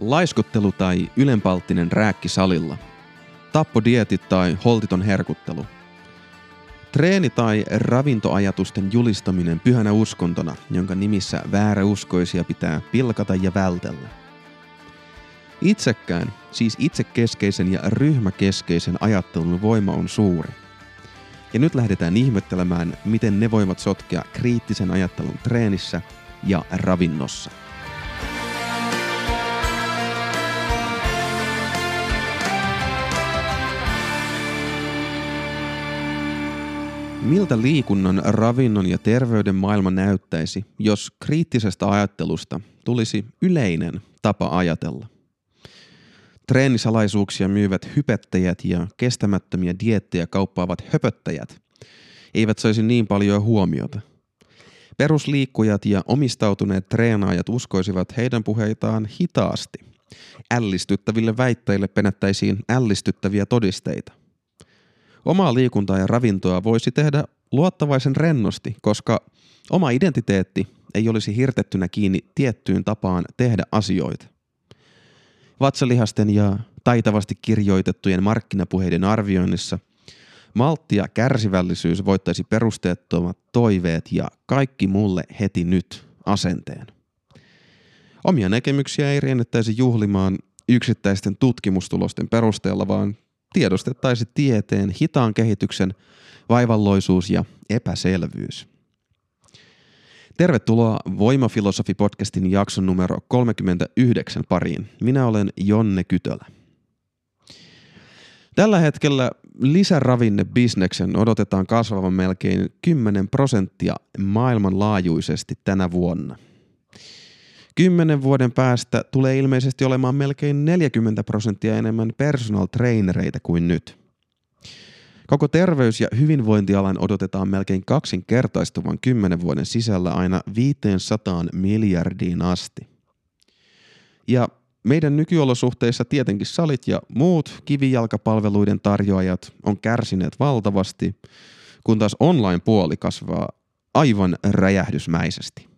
Laiskuttelu tai ylenpalttinen rääkki salilla. Tappodietit tai holtiton herkuttelu. Treeni tai ravintoajatusten julistaminen pyhänä uskontona, jonka nimissä vääräuskoisia pitää pilkata ja vältellä. Itsekään, siis itsekeskeisen ja ryhmäkeskeisen ajattelun voima on suuri. Ja nyt lähdetään ihmettelemään, miten ne voivat sotkea kriittisen ajattelun treenissä ja ravinnossa. Miltä liikunnan, ravinnon ja terveyden maailma näyttäisi, jos kriittisestä ajattelusta tulisi yleinen tapa ajatella? Treenisalaisuuksia myyvät hypettäjät ja kestämättömiä diettejä kauppaavat höpöttäjät eivät saisi niin paljon huomiota. Perusliikkujat ja omistautuneet treenaajat uskoisivat heidän puheitaan hitaasti. Ällistyttäville väitteille penättäisiin ällistyttäviä todisteita. Omaa liikuntaa ja ravintoa voisi tehdä luottavaisen rennosti, koska oma identiteetti ei olisi hirtettynä kiinni tiettyyn tapaan tehdä asioita. Vatsalihasten ja taitavasti kirjoitettujen markkinapuheiden arvioinnissa maltti ja kärsivällisyys voittaisi perusteettomat toiveet ja kaikki mulle heti nyt asenteen. Omia näkemyksiä ei riennettäisi juhlimaan yksittäisten tutkimustulosten perusteella, vaan tiedostettaisi tieteen hitaan kehityksen vaivalloisuus ja epäselvyys. Tervetuloa Voimafilosofi-podcastin jakson numero 39 pariin. Minä olen Jonne Kytölä. Tällä hetkellä lisäravinnebisneksen odotetaan kasvavan melkein 10 prosenttia maailmanlaajuisesti tänä vuonna – Kymmenen vuoden päästä tulee ilmeisesti olemaan melkein 40 prosenttia enemmän personal trainereita kuin nyt. Koko terveys- ja hyvinvointialan odotetaan melkein kaksinkertaistuvan kymmenen vuoden sisällä aina 500 miljardiin asti. Ja meidän nykyolosuhteissa tietenkin salit ja muut kivijalkapalveluiden tarjoajat on kärsineet valtavasti, kun taas online-puoli kasvaa aivan räjähdysmäisesti.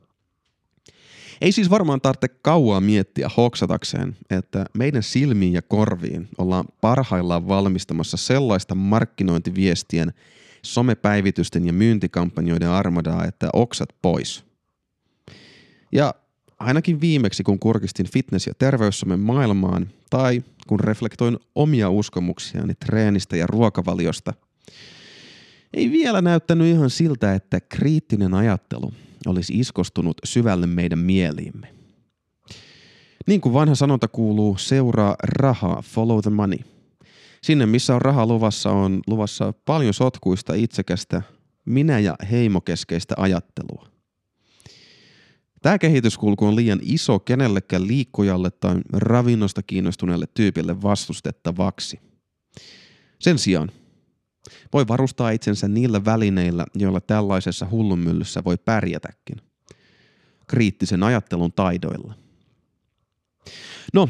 Ei siis varmaan tarvitse kauaa miettiä hoksatakseen, että meidän silmiin ja korviin ollaan parhaillaan valmistamassa sellaista markkinointiviestien, somepäivitysten ja myyntikampanjoiden armadaa, että oksat pois. Ja ainakin viimeksi, kun kurkistin fitness- ja terveyssomen maailmaan, tai kun reflektoin omia uskomuksiani treenistä ja ruokavaliosta, ei vielä näyttänyt ihan siltä, että kriittinen ajattelu – olisi iskostunut syvälle meidän mieliimme. Niin kuin vanha sanonta kuuluu, seuraa rahaa, follow the money. Sinne, missä on raha luvassa, on luvassa paljon sotkuista, itsekästä, minä- ja heimokeskeistä ajattelua. Tämä kehityskulku on liian iso kenellekään liikkujalle tai ravinnosta kiinnostuneelle tyypille vastustettavaksi. Sen sijaan voi varustaa itsensä niillä välineillä, joilla tällaisessa hullunmyllyssä voi pärjätäkin. Kriittisen ajattelun taidoilla. No,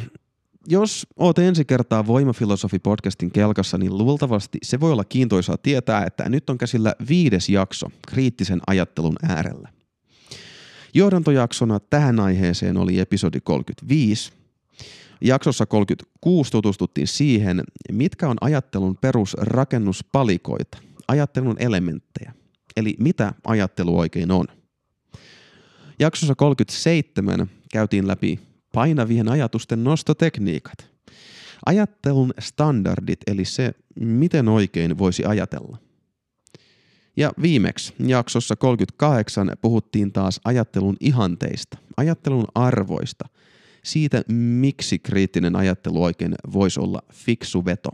jos oot ensi kertaa Voimafilosofi-podcastin kelkassa, niin luultavasti se voi olla kiintoisaa tietää, että nyt on käsillä viides jakso kriittisen ajattelun äärellä. Johdantojaksona tähän aiheeseen oli episodi 35, Jaksossa 36 tutustuttiin siihen, mitkä on ajattelun perusrakennuspalikoita, ajattelun elementtejä, eli mitä ajattelu oikein on. Jaksossa 37 käytiin läpi painavien ajatusten nostotekniikat, ajattelun standardit, eli se, miten oikein voisi ajatella. Ja viimeksi jaksossa 38 puhuttiin taas ajattelun ihanteista, ajattelun arvoista – siitä, miksi kriittinen ajattelu oikein voisi olla fiksu veto.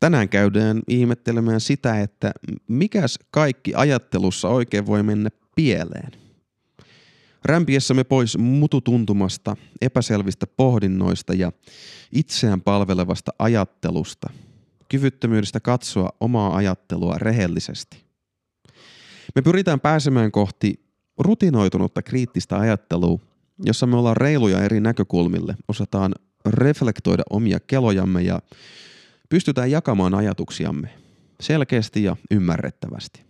Tänään käydään ihmettelemään sitä, että mikäs kaikki ajattelussa oikein voi mennä pieleen. Rämpiessämme pois mututuntumasta, epäselvistä pohdinnoista ja itseään palvelevasta ajattelusta, kyvyttömyydestä katsoa omaa ajattelua rehellisesti. Me pyritään pääsemään kohti rutinoitunutta kriittistä ajattelua, jossa me ollaan reiluja eri näkökulmille, osataan reflektoida omia kelojamme ja pystytään jakamaan ajatuksiamme selkeästi ja ymmärrettävästi.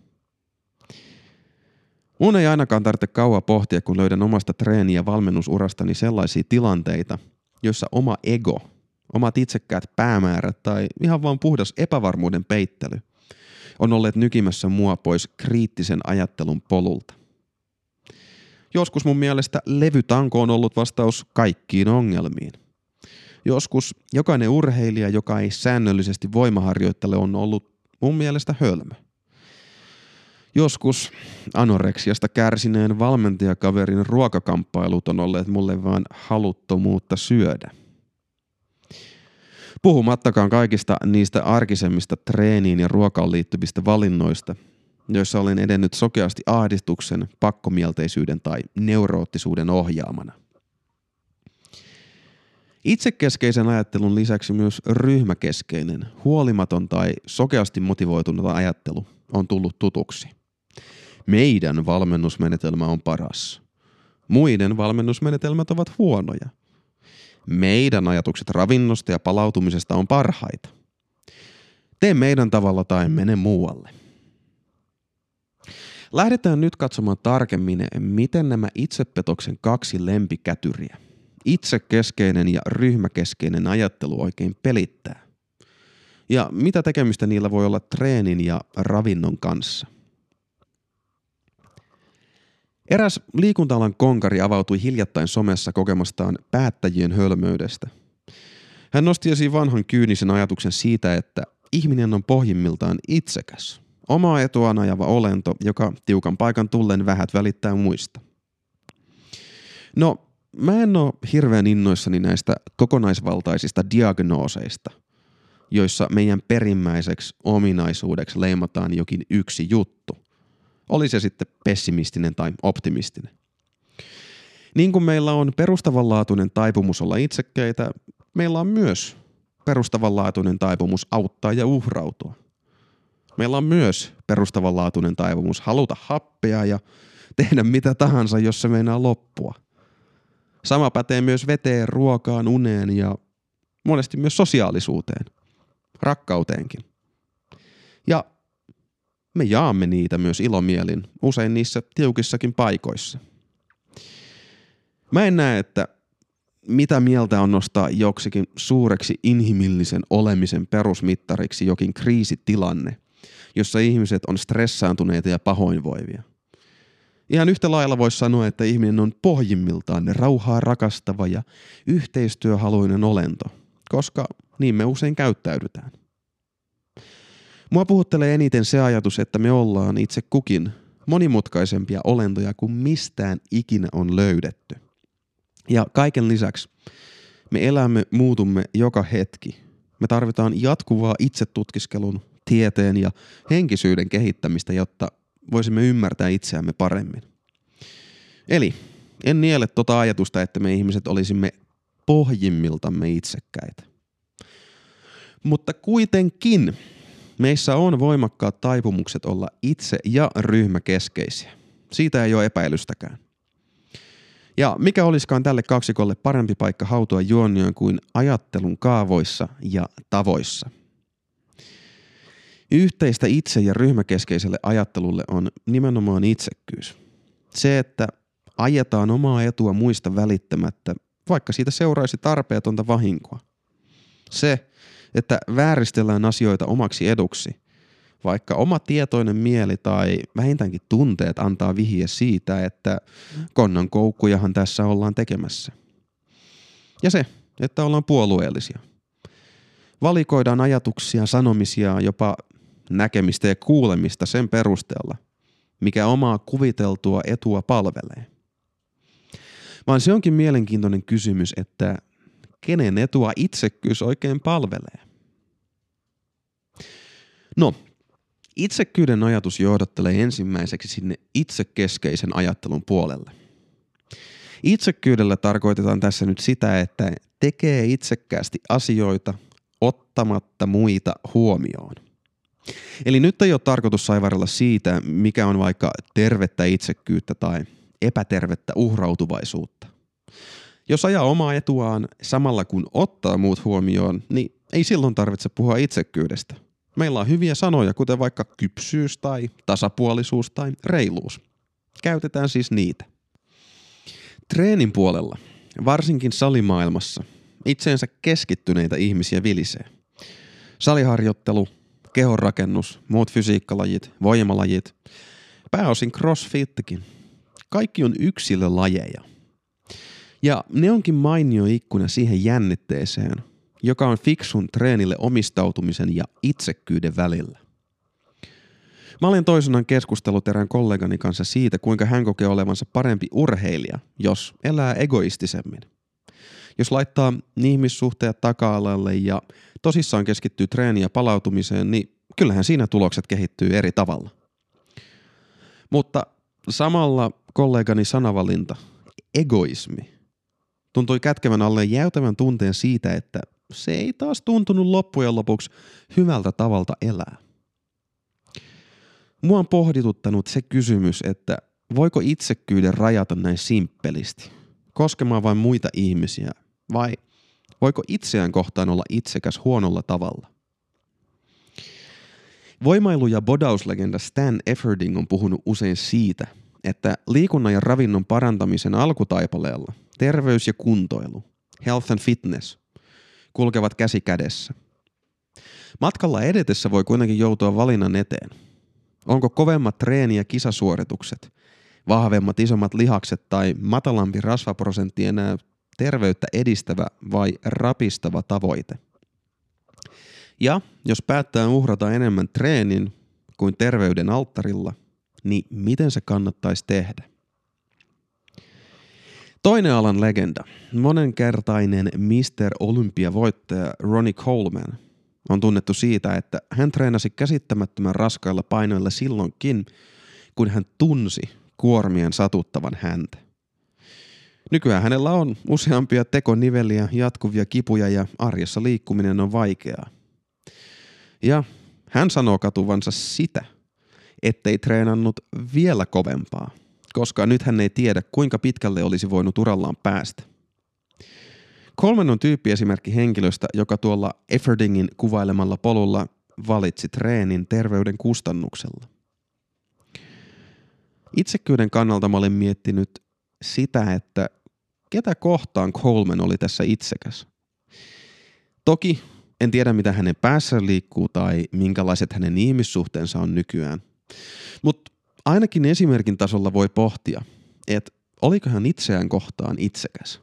Mun ei ainakaan tarvitse kauan pohtia, kun löydän omasta treeni- ja valmennusurastani sellaisia tilanteita, joissa oma ego, omat itsekkäät päämäärät tai ihan vaan puhdas epävarmuuden peittely on olleet nykimässä mua pois kriittisen ajattelun polulta. Joskus mun mielestä levytanko on ollut vastaus kaikkiin ongelmiin. Joskus jokainen urheilija, joka ei säännöllisesti voimaharjoittele, on ollut mun mielestä hölmö. Joskus anoreksiasta kärsineen valmentajakaverin ruokakamppailut on olleet mulle vain haluttomuutta syödä. Puhumattakaan kaikista niistä arkisemmista treeniin ja ruokaan liittyvistä valinnoista, joissa olen edennyt sokeasti ahdistuksen, pakkomielteisyyden tai neuroottisuuden ohjaamana. Itsekeskeisen ajattelun lisäksi myös ryhmäkeskeinen, huolimaton tai sokeasti motivoitunut ajattelu on tullut tutuksi. Meidän valmennusmenetelmä on paras. Muiden valmennusmenetelmät ovat huonoja. Meidän ajatukset ravinnosta ja palautumisesta on parhaita. Tee meidän tavalla tai mene muualle. Lähdetään nyt katsomaan tarkemmin, miten nämä itsepetoksen kaksi lempikätyriä, itsekeskeinen ja ryhmäkeskeinen ajattelu oikein pelittää. Ja mitä tekemistä niillä voi olla treenin ja ravinnon kanssa – Eräs liikuntalan konkari avautui hiljattain somessa kokemastaan päättäjien hölmöydestä. Hän nosti esiin vanhan kyynisen ajatuksen siitä, että ihminen on pohjimmiltaan itsekäs, omaa etuaan ajava olento, joka tiukan paikan tullen vähät välittää muista. No, mä en ole hirveän innoissani näistä kokonaisvaltaisista diagnooseista, joissa meidän perimmäiseksi ominaisuudeksi leimataan jokin yksi juttu – oli se sitten pessimistinen tai optimistinen. Niin kuin meillä on perustavanlaatuinen taipumus olla itsekkäitä, meillä on myös perustavanlaatuinen taipumus auttaa ja uhrautua. Meillä on myös perustavanlaatuinen taipumus haluta happea ja tehdä mitä tahansa, jos se meinaa loppua. Sama pätee myös veteen, ruokaan, uneen ja monesti myös sosiaalisuuteen, rakkauteenkin. Ja me jaamme niitä myös ilomielin, usein niissä tiukissakin paikoissa. Mä en näe, että mitä mieltä on nostaa joksikin suureksi inhimillisen olemisen perusmittariksi jokin kriisitilanne, jossa ihmiset on stressaantuneita ja pahoinvoivia. Ihan yhtä lailla voisi sanoa, että ihminen on pohjimmiltaan rauhaa rakastava ja yhteistyöhaluinen olento, koska niin me usein käyttäydytään. Mua puhuttelee eniten se ajatus, että me ollaan itse kukin monimutkaisempia olentoja kuin mistään ikinä on löydetty. Ja kaiken lisäksi me elämme, muutumme joka hetki. Me tarvitaan jatkuvaa itsetutkiskelun, tieteen ja henkisyyden kehittämistä, jotta voisimme ymmärtää itseämme paremmin. Eli en niele tota ajatusta, että me ihmiset olisimme pohjimmiltamme itsekkäitä. Mutta kuitenkin Meissä on voimakkaat taipumukset olla itse- ja ryhmäkeskeisiä. Siitä ei ole epäilystäkään. Ja mikä olisikaan tälle kaksikolle parempi paikka hautua juonioon kuin ajattelun kaavoissa ja tavoissa. Yhteistä itse- ja ryhmäkeskeiselle ajattelulle on nimenomaan itsekkyys. Se, että ajetaan omaa etua muista välittämättä, vaikka siitä seuraisi tarpeetonta vahinkoa. Se, että vääristellään asioita omaksi eduksi, vaikka oma tietoinen mieli tai vähintäänkin tunteet antaa vihje siitä, että konnan koukkujahan tässä ollaan tekemässä. Ja se, että ollaan puolueellisia. Valikoidaan ajatuksia, sanomisia, jopa näkemistä ja kuulemista sen perusteella, mikä omaa kuviteltua etua palvelee. Vaan se onkin mielenkiintoinen kysymys, että kenen etua itsekkyys oikein palvelee. No, itsekkyyden ajatus johdattelee ensimmäiseksi sinne itsekeskeisen ajattelun puolelle. Itsekkyydellä tarkoitetaan tässä nyt sitä, että tekee itsekkäästi asioita ottamatta muita huomioon. Eli nyt ei ole tarkoitus saivarella siitä, mikä on vaikka tervettä itsekkyyttä tai epätervettä uhrautuvaisuutta. Jos ajaa omaa etuaan samalla kun ottaa muut huomioon, niin ei silloin tarvitse puhua itsekkyydestä. Meillä on hyviä sanoja, kuten vaikka kypsyys tai tasapuolisuus tai reiluus. Käytetään siis niitä. Treenin puolella, varsinkin salimaailmassa, itseensä keskittyneitä ihmisiä vilisee. Saliharjoittelu, kehonrakennus, muut fysiikkalajit, voimalajit, pääosin crossfitkin. Kaikki on yksilölajeja. Ja ne onkin mainio ikkuna siihen jännitteeseen, joka on fiksun treenille omistautumisen ja itsekkyyden välillä. Mä olen toisenaan keskustellut erään kollegani kanssa siitä, kuinka hän kokee olevansa parempi urheilija, jos elää egoistisemmin. Jos laittaa ihmissuhteet taka-alalle ja tosissaan keskittyy treeniä palautumiseen, niin kyllähän siinä tulokset kehittyy eri tavalla. Mutta samalla kollegani sanavalinta, egoismi, tuntui kätkevän alle jäytävän tunteen siitä, että se ei taas tuntunut loppujen lopuksi hyvältä tavalta elää. Mua on pohdituttanut se kysymys, että voiko itsekkyyden rajata näin simppelisti, koskemaan vain muita ihmisiä, vai voiko itseään kohtaan olla itsekäs huonolla tavalla? Voimailu- ja bodauslegenda Stan Efferding on puhunut usein siitä, että liikunnan ja ravinnon parantamisen alkutaipaleella terveys ja kuntoilu, health and fitness, kulkevat käsi kädessä. Matkalla edetessä voi kuitenkin joutua valinnan eteen. Onko kovemmat treeni- ja kisasuoritukset, vahvemmat isommat lihakset tai matalampi rasvaprosentti enää terveyttä edistävä vai rapistava tavoite? Ja jos päättää uhrata enemmän treenin kuin terveyden alttarilla, niin miten se kannattaisi tehdä? Toinen alan legenda, monenkertainen Mr. Olympia-voittaja Ronnie Coleman, on tunnettu siitä, että hän treenasi käsittämättömän raskailla painoilla silloinkin, kun hän tunsi kuormien satuttavan häntä. Nykyään hänellä on useampia tekoniveliä, jatkuvia kipuja ja arjessa liikkuminen on vaikeaa. Ja hän sanoo katuvansa sitä, ettei treenannut vielä kovempaa, koska nyt hän ei tiedä kuinka pitkälle olisi voinut urallaan päästä. Kolmen on tyyppiesimerkki henkilöstä, joka tuolla Efferdingin kuvailemalla polulla valitsi treenin terveyden kustannuksella. Itsekyyden kannalta mä olin miettinyt sitä, että ketä kohtaan Coleman oli tässä itsekäs. Toki en tiedä, mitä hänen päässä liikkuu tai minkälaiset hänen ihmissuhteensa on nykyään. Mutta ainakin esimerkin tasolla voi pohtia, että oliko hän itseään kohtaan itsekäs.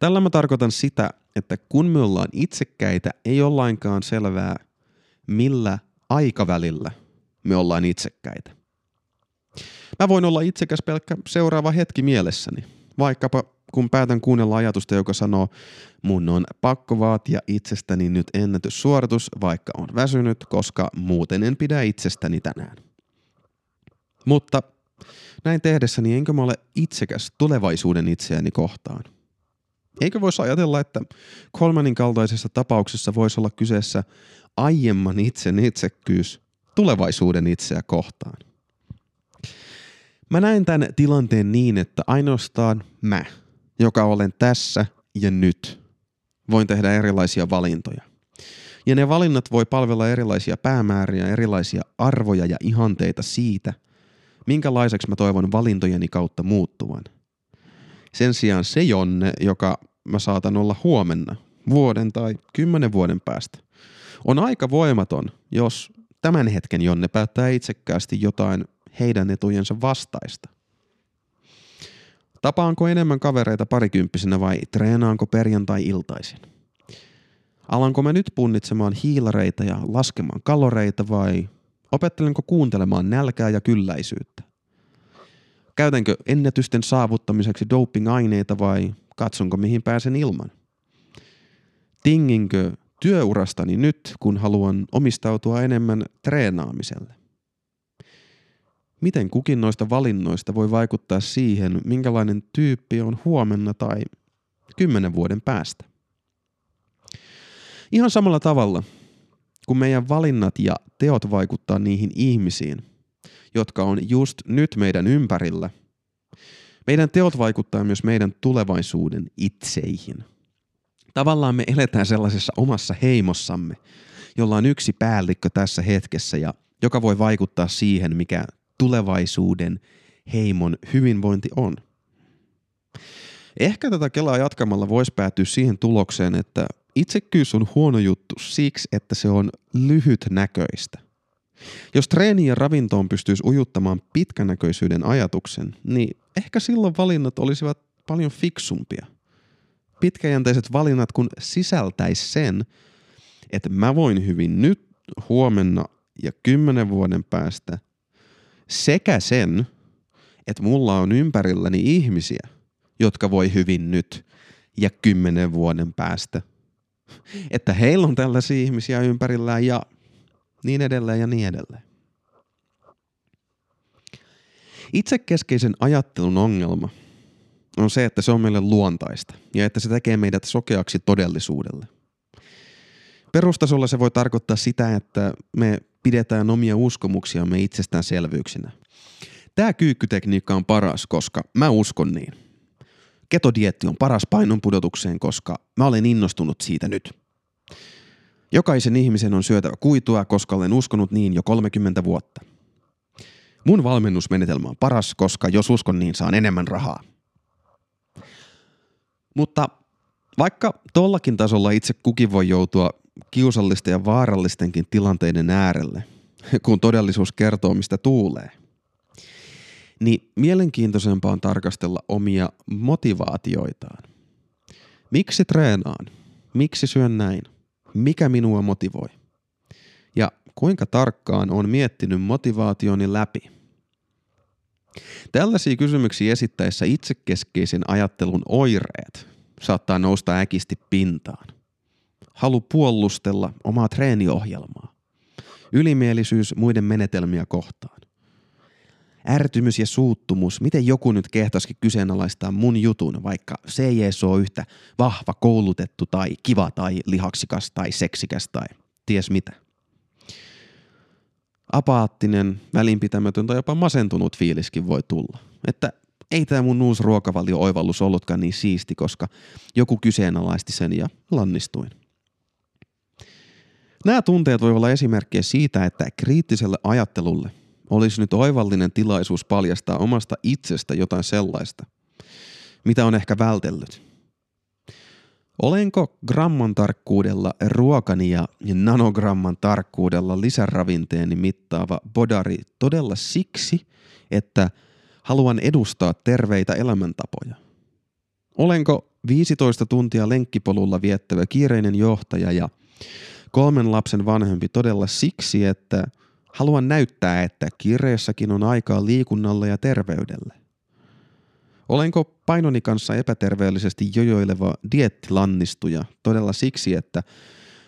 Tällä mä tarkoitan sitä, että kun me ollaan itsekkäitä, ei ole lainkaan selvää, millä aikavälillä me ollaan itsekkäitä. Mä voin olla itsekäs pelkkä seuraava hetki mielessäni, vaikkapa kun päätän kuunnella ajatusta, joka sanoo, mun on pakko vaatia itsestäni nyt ennätyssuoritus, vaikka on väsynyt, koska muuten en pidä itsestäni tänään. Mutta näin tehdessäni enkö mä ole itsekäs tulevaisuuden itseäni kohtaan? Eikö voisi ajatella, että Colmanin kaltaisessa tapauksessa voisi olla kyseessä aiemman itsen itsekkyys tulevaisuuden itseä kohtaan? Mä näen tämän tilanteen niin, että ainoastaan mä, joka olen tässä ja nyt, voin tehdä erilaisia valintoja. Ja ne valinnat voi palvella erilaisia päämääriä, erilaisia arvoja ja ihanteita siitä, minkälaiseksi mä toivon valintojeni kautta muuttuvan. Sen sijaan se Jonne, joka mä saatan olla huomenna, vuoden tai kymmenen vuoden päästä, on aika voimaton, jos tämän hetken Jonne päättää itsekkäästi jotain heidän etujensa vastaista. Tapaanko enemmän kavereita parikymppisenä vai treenaanko perjantai-iltaisin? Alanko mä nyt punnitsemaan hiilareita ja laskemaan kaloreita vai opettelenko kuuntelemaan nälkää ja kylläisyyttä? Käytänkö ennätysten saavuttamiseksi doping-aineita vai katsonko mihin pääsen ilman? Tinginkö työurastani nyt, kun haluan omistautua enemmän treenaamiselle? Miten kukin noista valinnoista voi vaikuttaa siihen, minkälainen tyyppi on huomenna tai kymmenen vuoden päästä? Ihan samalla tavalla, kun meidän valinnat ja teot vaikuttaa niihin ihmisiin, jotka on just nyt meidän ympärillä, meidän teot vaikuttaa myös meidän tulevaisuuden itseihin. Tavallaan me eletään sellaisessa omassa heimossamme, jolla on yksi päällikkö tässä hetkessä ja joka voi vaikuttaa siihen, mikä tulevaisuuden heimon hyvinvointi on. Ehkä tätä kelaa jatkamalla voisi päätyä siihen tulokseen, että itsekkyys on huono juttu siksi, että se on lyhytnäköistä. Jos treeni ja ravintoon pystyisi ujuttamaan pitkänäköisyyden ajatuksen, niin ehkä silloin valinnat olisivat paljon fiksumpia. Pitkäjänteiset valinnat kun sisältäisi sen, että mä voin hyvin nyt, huomenna ja kymmenen vuoden päästä sekä sen, että mulla on ympärilläni ihmisiä, jotka voi hyvin nyt ja kymmenen vuoden päästä. Että heillä on tällaisia ihmisiä ympärillään ja niin edelleen ja niin edelleen. Itsekeskeisen ajattelun ongelma on se, että se on meille luontaista ja että se tekee meidät sokeaksi todellisuudelle. Perustasolla se voi tarkoittaa sitä, että me pidetään omia uskomuksiamme itsestäänselvyyksinä. Tämä kyykkytekniikka on paras, koska mä uskon niin. Ketodietti on paras painonpudotukseen, koska mä olen innostunut siitä nyt. Jokaisen ihmisen on syötävä kuitua, koska olen uskonut niin jo 30 vuotta. Mun valmennusmenetelmä on paras, koska jos uskon niin, saan enemmän rahaa. Mutta vaikka tollakin tasolla itse kukin voi joutua kiusallisten ja vaarallistenkin tilanteiden äärelle, kun todellisuus kertoo, mistä tuulee, niin mielenkiintoisempaa on tarkastella omia motivaatioitaan. Miksi treenaan? Miksi syön näin? Mikä minua motivoi? Ja kuinka tarkkaan on miettinyt motivaationi läpi? Tällaisia kysymyksiä esittäessä itsekeskeisen ajattelun oireet saattaa nousta äkisti pintaan. Halu puolustella omaa treeniohjelmaa. Ylimielisyys muiden menetelmiä kohtaan. Ärtymys ja suuttumus, miten joku nyt kehtasikin kyseenalaistaa mun jutun, vaikka se ei edes ole yhtä vahva, koulutettu tai kiva tai lihaksikas tai seksikäs tai ties mitä. Apaattinen, välinpitämätön tai jopa masentunut fiiliskin voi tulla. Että ei tämä mun uusi ruokavalio-oivallus ollutkaan niin siisti, koska joku kyseenalaisti sen ja lannistuin. Nämä tunteet voivat olla esimerkkejä siitä, että kriittiselle ajattelulle olisi nyt oivallinen tilaisuus paljastaa omasta itsestä jotain sellaista, mitä on ehkä vältellyt. Olenko gramman tarkkuudella ruokani ja nanogramman tarkkuudella lisäravinteeni mittaava bodari todella siksi, että haluan edustaa terveitä elämäntapoja? Olenko 15 tuntia lenkkipolulla viettävä kiireinen johtaja ja kolmen lapsen vanhempi todella siksi, että haluan näyttää, että kiireessäkin on aikaa liikunnalle ja terveydelle? Olenko painoni kanssa epäterveellisesti jojoileva diettilannistuja todella siksi, että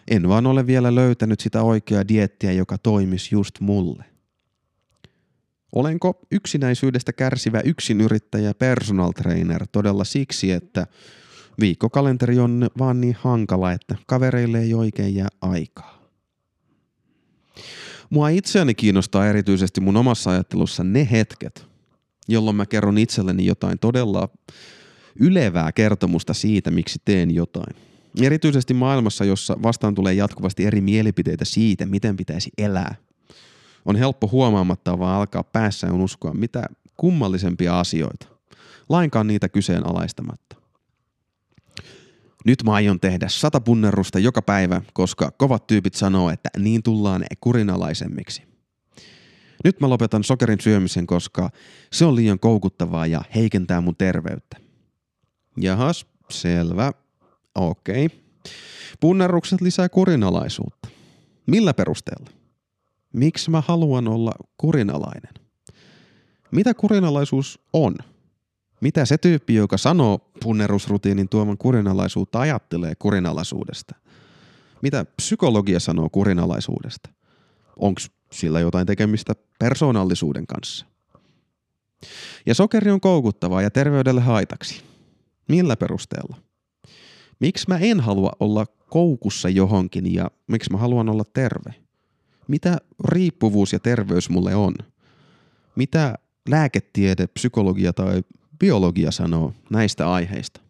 en vaan ole vielä löytänyt sitä oikeaa diettiä, joka toimisi just mulle? Olenko yksinäisyydestä kärsivä yksinyrittäjä personal trainer todella siksi, että viikkokalenteri on vaan niin hankala, että kavereille ei oikein jää aikaa? Mua itseäni kiinnostaa erityisesti mun omassa ajattelussa ne hetket, jolloin mä kerron itselleni jotain todella ylevää kertomusta siitä, miksi teen jotain. Erityisesti maailmassa, jossa vastaan tulee jatkuvasti eri mielipiteitä siitä, miten pitäisi elää. On helppo huomaamatta vaan alkaa päässään uskoa mitä kummallisempia asioita. Lainkaan niitä kyseenalaistamatta. Nyt mä aion tehdä sata punnerusta joka päivä, koska kovat tyypit sanoo, että niin tullaan kurinalaisemmiksi. Nyt mä lopetan sokerin syömisen, koska se on liian koukuttavaa ja heikentää mun terveyttä. Jahas, selvä. Okei. Okay. Punnerrukset lisää kurinalaisuutta. Millä perusteella? Miksi mä haluan olla kurinalainen? Mitä kurinalaisuus on? Mitä se tyyppi, joka sanoo punnerusrutiinin tuoman kurinalaisuutta, ajattelee kurinalaisuudesta? Mitä psykologia sanoo kurinalaisuudesta? Onko sillä jotain tekemistä persoonallisuuden kanssa? Ja sokeri on koukuttavaa ja terveydelle haitaksi. Millä perusteella? Miksi mä en halua olla koukussa johonkin ja miksi mä haluan olla terve? Mitä riippuvuus ja terveys mulle on? Mitä lääketiede, psykologia tai biologia sanoo näistä aiheista?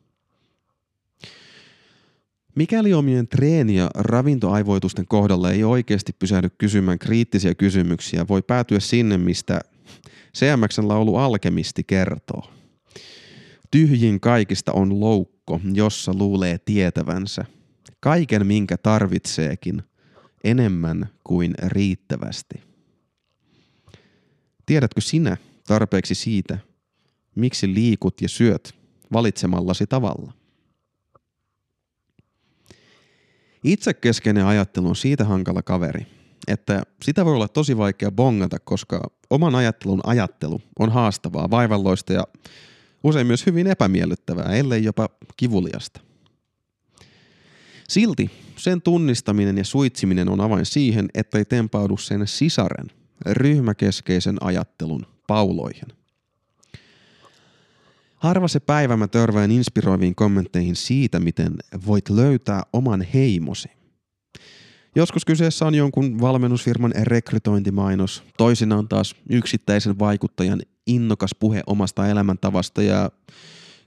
Mikäli omien treeni- ja ravintoaivoitusten kohdalla ei oikeasti pysähdy kysymään kriittisiä kysymyksiä, voi päätyä sinne, mistä CMXn laulu Alkemisti kertoo. Tyhjin kaikista on loukko, jossa luulee tietävänsä. Kaiken, minkä tarvitseekin, enemmän kuin riittävästi. Tiedätkö sinä tarpeeksi siitä, miksi liikut ja syöt valitsemallasi tavalla? Itsekeskeinen ajattelu on siitä hankala kaveri, että sitä voi olla tosi vaikea bongata, koska oman ajattelun ajattelu on haastavaa, vaivalloista ja usein myös hyvin epämiellyttävää, ellei jopa kivuliasta. Silti sen tunnistaminen ja suitsiminen on avain siihen, ettei tempaudu sen sisaren, ryhmäkeskeisen ajattelun pauloihin. Harva se päivä mä törvään inspiroiviin kommentteihin siitä, miten voit löytää oman heimosi. Joskus kyseessä on jonkun valmennusfirman rekrytointimainos, toisinaan taas yksittäisen vaikuttajan innokas puhe omasta elämäntavasta ja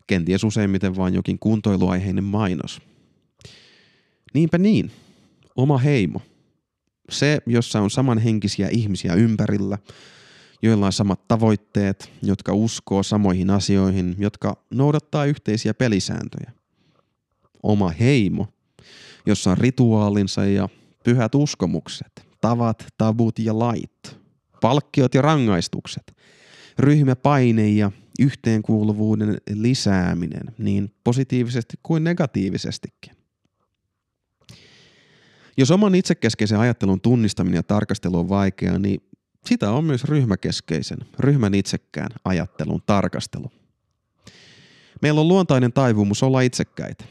kenties useimmiten vain jokin kuntoiluaiheinen mainos. Niinpä niin, oma heimo. Se, jossa on samanhenkisiä ihmisiä ympärillä, joilla on samat tavoitteet, jotka uskoo samoihin asioihin, jotka noudattaa yhteisiä pelisääntöjä. Oma heimo, jossa on rituaalinsa ja pyhät uskomukset, tavat, tabut ja lait, palkkiot ja rangaistukset, ryhmäpaine ja yhteenkuuluvuuden lisääminen niin positiivisesti kuin negatiivisestikin. Jos oman itsekeskeisen ajattelun tunnistaminen ja tarkastelu on vaikeaa, niin sitä on myös ryhmäkeskeisen, ryhmän itsekkään ajattelun tarkastelu. Meillä on luontainen taivumus olla itsekkäitä.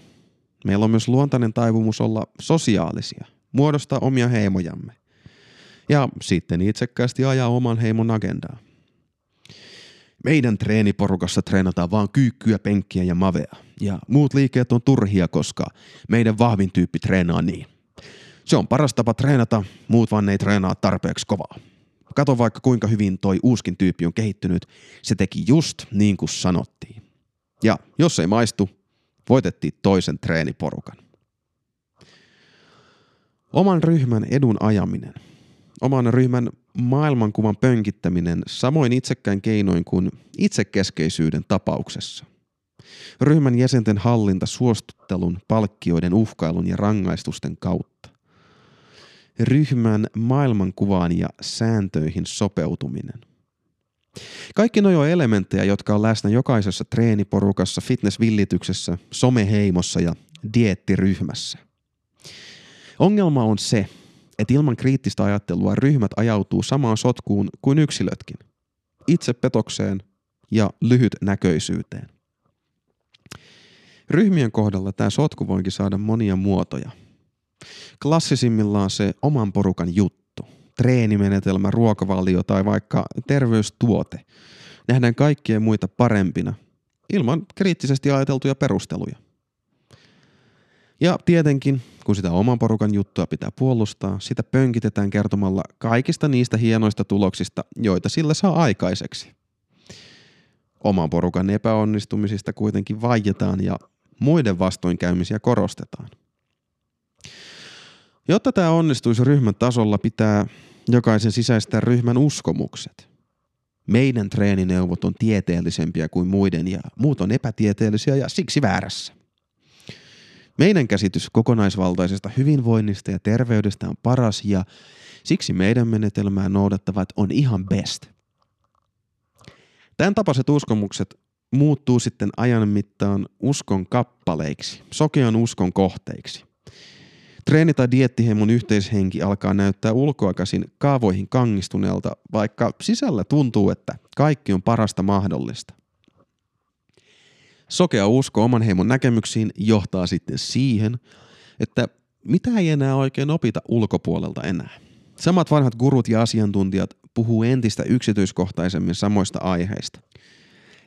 Meillä on myös luontainen taivumus olla sosiaalisia, muodostaa omia heimojamme. Ja sitten itsekkäästi ajaa oman heimon agendaa. Meidän treeniporukassa treenataan vaan kyykkyä, penkkiä ja mavea. Ja muut liikkeet on turhia, koska meidän vahvin tyyppi treenaa niin. Se on paras tapa treenata, muut vaan ei treenaa tarpeeksi kovaa. Kato vaikka kuinka hyvin toi uuskin tyyppi on kehittynyt, se teki just niin kuin sanottiin. Ja jos ei maistu, voitettiin toisen treeniporukan. Oman ryhmän edun ajaminen, oman ryhmän maailmankuvan pönkittäminen samoin itsekkäin keinoin kuin itsekeskeisyyden tapauksessa. Ryhmän jäsenten hallinta suostuttelun, palkkioiden, uhkailun ja rangaistusten kautta ryhmän maailmankuvaan ja sääntöihin sopeutuminen. Kaikki nuo elementtejä, jotka on läsnä jokaisessa treeniporukassa, fitnessvillityksessä, someheimossa ja diettiryhmässä. Ongelma on se, että ilman kriittistä ajattelua ryhmät ajautuu samaan sotkuun kuin yksilötkin. Itsepetokseen ja lyhytnäköisyyteen. Ryhmien kohdalla tämä sotku voikin saada monia muotoja – Klassisimmillaan se oman porukan juttu, treenimenetelmä, ruokavalio tai vaikka terveystuote. Nähdään kaikkia muita parempina, ilman kriittisesti ajateltuja perusteluja. Ja tietenkin, kun sitä oman porukan juttua pitää puolustaa, sitä pönkitetään kertomalla kaikista niistä hienoista tuloksista, joita sillä saa aikaiseksi. Oman porukan epäonnistumisista kuitenkin vaietaan ja muiden vastoinkäymisiä korostetaan. Jotta tämä onnistuisi ryhmän tasolla, pitää jokaisen sisäistää ryhmän uskomukset. Meidän treenineuvot on tieteellisempiä kuin muiden ja muut on epätieteellisiä ja siksi väärässä. Meidän käsitys kokonaisvaltaisesta hyvinvoinnista ja terveydestä on paras ja siksi meidän menetelmää noudattavat on ihan best. Tämän tapaiset uskomukset muuttuu sitten ajan mittaan uskon kappaleiksi, sokean uskon kohteiksi. Treeni- tai diettiheimon yhteishenki alkaa näyttää ulkoakäsin kaavoihin kangistuneelta, vaikka sisällä tuntuu, että kaikki on parasta mahdollista. Sokea usko oman heimon näkemyksiin johtaa sitten siihen, että mitä ei enää oikein opita ulkopuolelta enää. Samat vanhat gurut ja asiantuntijat puhuu entistä yksityiskohtaisemmin samoista aiheista.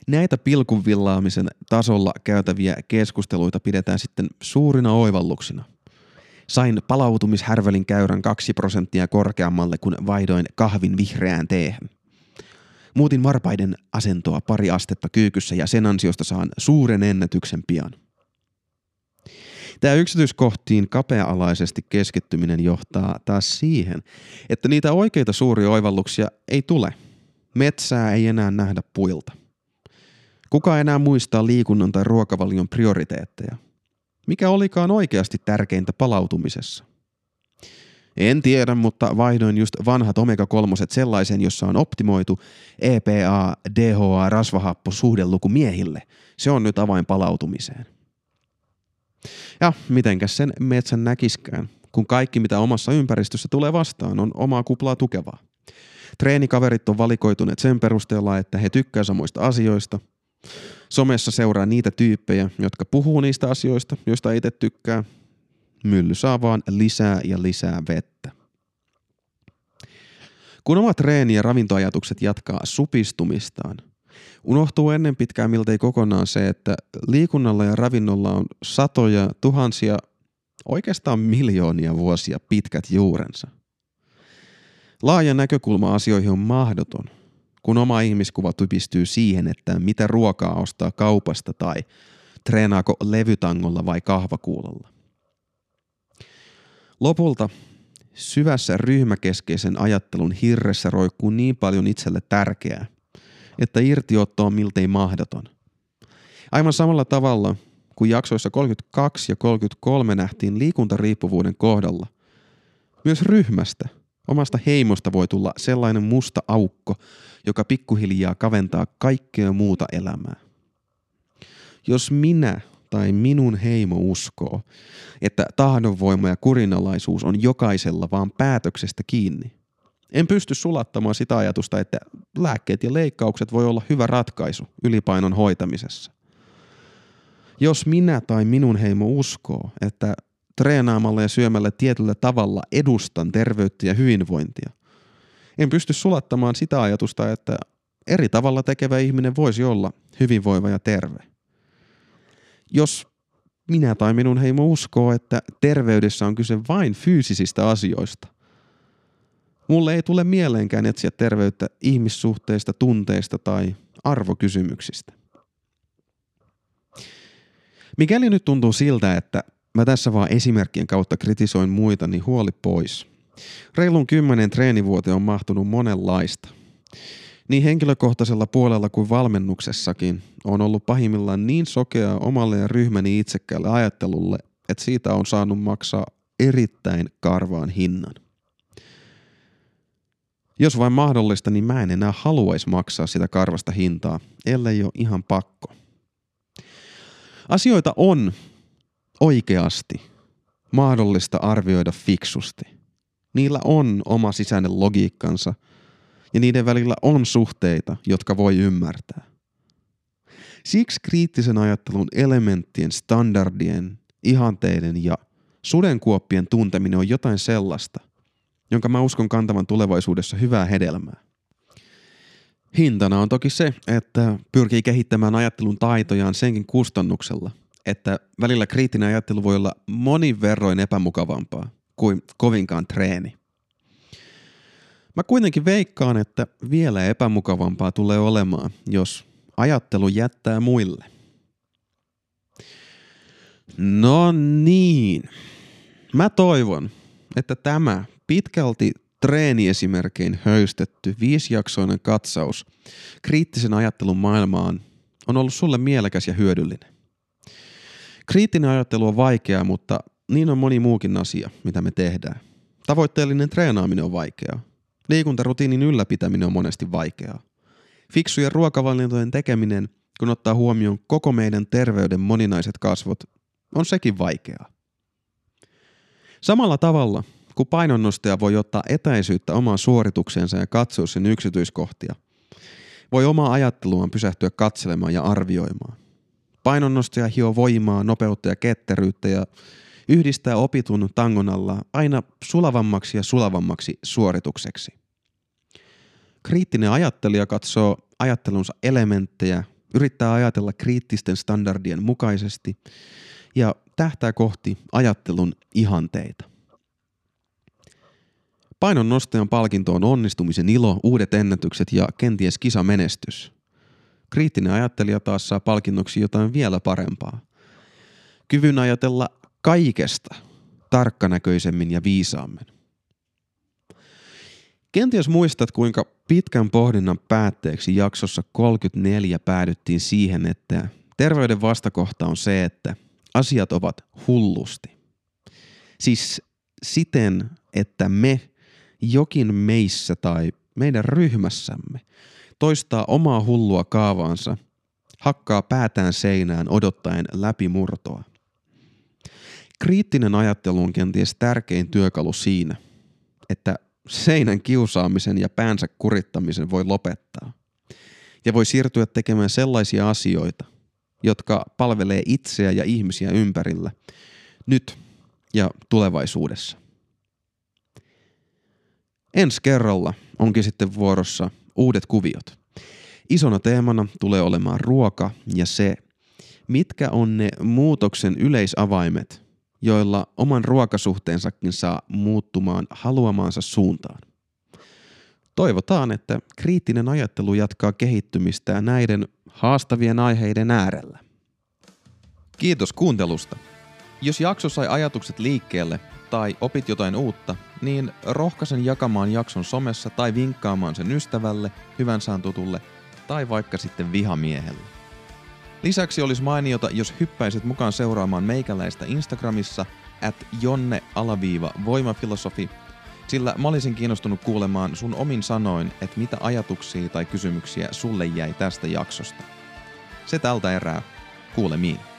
Näitä pilkunvillaamisen tasolla käytäviä keskusteluita pidetään sitten suurina oivalluksina. Sain palautumishärvelin käyrän kaksi prosenttia korkeammalle, kun vaihdoin kahvin vihreään teehän. Muutin varpaiden asentoa pari astetta kyykyssä ja sen ansiosta saan suuren ennätyksen pian. Tämä yksityiskohtiin kapea-alaisesti keskittyminen johtaa taas siihen, että niitä oikeita suuria oivalluksia ei tule. Metsää ei enää nähdä puilta. Kuka enää muistaa liikunnan tai ruokavalion prioriteetteja? Mikä olikaan oikeasti tärkeintä palautumisessa? En tiedä, mutta vaihdoin just vanhat omega-3 sellaisen, jossa on optimoitu EPA, DHA, rasvahappo, suhdeluku miehille. Se on nyt avain palautumiseen. Ja mitenkäs sen metsän näkiskään, kun kaikki mitä omassa ympäristössä tulee vastaan on omaa kuplaa tukevaa. Treenikaverit on valikoituneet sen perusteella, että he tykkää samoista asioista. Somessa seuraa niitä tyyppejä, jotka puhuu niistä asioista, joista itse tykkää. Mylly saa vaan lisää ja lisää vettä. Kun omat treeni- ja ravintoajatukset jatkaa supistumistaan, unohtuu ennen pitkään miltei kokonaan se, että liikunnalla ja ravinnolla on satoja, tuhansia, oikeastaan miljoonia vuosia pitkät juurensa. Laaja näkökulma asioihin on mahdoton, kun oma ihmiskuva typistyy siihen, että mitä ruokaa ostaa kaupasta tai treenaako levytangolla vai kahvakuulolla. Lopulta syvässä ryhmäkeskeisen ajattelun hirressä roikkuu niin paljon itselle tärkeää, että irtiotto on miltei mahdoton. Aivan samalla tavalla kuin jaksoissa 32 ja 33 nähtiin liikuntariippuvuuden kohdalla, myös ryhmästä, omasta heimosta voi tulla sellainen musta aukko, joka pikkuhiljaa kaventaa kaikkea muuta elämää. Jos minä tai minun heimo uskoo, että tahdonvoima ja kurinalaisuus on jokaisella vaan päätöksestä kiinni. En pysty sulattamaan sitä ajatusta, että lääkkeet ja leikkaukset voi olla hyvä ratkaisu ylipainon hoitamisessa. Jos minä tai minun heimo uskoo, että treenaamalla ja syömällä tietyllä tavalla edustan terveyttä ja hyvinvointia, en pysty sulattamaan sitä ajatusta, että eri tavalla tekevä ihminen voisi olla hyvinvoiva ja terve jos minä tai minun heimo uskoo, että terveydessä on kyse vain fyysisistä asioista, mulle ei tule mieleenkään etsiä terveyttä ihmissuhteista, tunteista tai arvokysymyksistä. Mikäli nyt tuntuu siltä, että mä tässä vaan esimerkkien kautta kritisoin muita, niin huoli pois. Reilun kymmenen treenivuote on mahtunut monenlaista – niin henkilökohtaisella puolella kuin valmennuksessakin on ollut pahimmillaan niin sokea omalle ja ryhmäni itsekkäälle ajattelulle, että siitä on saanut maksaa erittäin karvaan hinnan. Jos vain mahdollista, niin mä en enää haluaisi maksaa sitä karvasta hintaa, ellei ole ihan pakko. Asioita on oikeasti mahdollista arvioida fiksusti. Niillä on oma sisäinen logiikkansa – ja niiden välillä on suhteita, jotka voi ymmärtää. Siksi kriittisen ajattelun elementtien, standardien, ihanteiden ja sudenkuoppien tunteminen on jotain sellaista, jonka mä uskon kantavan tulevaisuudessa hyvää hedelmää. Hintana on toki se, että pyrkii kehittämään ajattelun taitojaan senkin kustannuksella, että välillä kriittinen ajattelu voi olla monin verroin epämukavampaa kuin kovinkaan treeni. Mä kuitenkin veikkaan, että vielä epämukavampaa tulee olemaan, jos ajattelu jättää muille. No niin. Mä toivon, että tämä pitkälti treeniesimerkein höystetty viisijaksoinen katsaus kriittisen ajattelun maailmaan on ollut sulle mielekäs ja hyödyllinen. Kriittinen ajattelu on vaikeaa, mutta niin on moni muukin asia, mitä me tehdään. Tavoitteellinen treenaaminen on vaikeaa. Liikuntarutiinin ylläpitäminen on monesti vaikeaa. Fiksujen ruokavalintojen tekeminen, kun ottaa huomioon koko meidän terveyden moninaiset kasvot, on sekin vaikeaa. Samalla tavalla, kun painonnostaja voi ottaa etäisyyttä omaan suorituksensa ja katsoa sen yksityiskohtia, voi omaa ajatteluaan pysähtyä katselemaan ja arvioimaan. Painonnostaja hio voimaa, nopeutta ja ketteryyttä ja yhdistää opitun tangon alla aina sulavammaksi ja sulavammaksi suoritukseksi. Kriittinen ajattelija katsoo ajattelunsa elementtejä, yrittää ajatella kriittisten standardien mukaisesti ja tähtää kohti ajattelun ihanteita. Painon nostajan palkinto on onnistumisen ilo, uudet ennätykset ja kenties kisamenestys. Kriittinen ajattelija taas saa palkinnoksi jotain vielä parempaa. Kyvyn ajatella kaikesta tarkkanäköisemmin ja viisaammin. Kenties muistat, kuinka pitkän pohdinnan päätteeksi jaksossa 34 päädyttiin siihen, että terveyden vastakohta on se, että asiat ovat hullusti. Siis siten, että me, jokin meissä tai meidän ryhmässämme, toistaa omaa hullua kaavaansa, hakkaa päätään seinään odottaen läpimurtoa. Kriittinen ajattelu on kenties tärkein työkalu siinä, että seinän kiusaamisen ja päänsä kurittamisen voi lopettaa. Ja voi siirtyä tekemään sellaisia asioita, jotka palvelee itseä ja ihmisiä ympärillä nyt ja tulevaisuudessa. Ensi kerralla onkin sitten vuorossa uudet kuviot. Isona teemana tulee olemaan ruoka ja se, mitkä on ne muutoksen yleisavaimet, joilla oman ruokasuhteensakin saa muuttumaan haluamaansa suuntaan. Toivotaan, että kriittinen ajattelu jatkaa kehittymistä näiden haastavien aiheiden äärellä. Kiitos kuuntelusta. Jos jakso sai ajatukset liikkeelle tai opit jotain uutta, niin rohkaisen jakamaan jakson somessa tai vinkkaamaan sen ystävälle, hyvän saan tutulle tai vaikka sitten vihamiehelle. Lisäksi olisi mainiota, jos hyppäisit mukaan seuraamaan meikäläistä Instagramissa at jonne-voimafilosofi, sillä mä olisin kiinnostunut kuulemaan sun omin sanoin, että mitä ajatuksia tai kysymyksiä sulle jäi tästä jaksosta. Se tältä erää. Kuulemiin.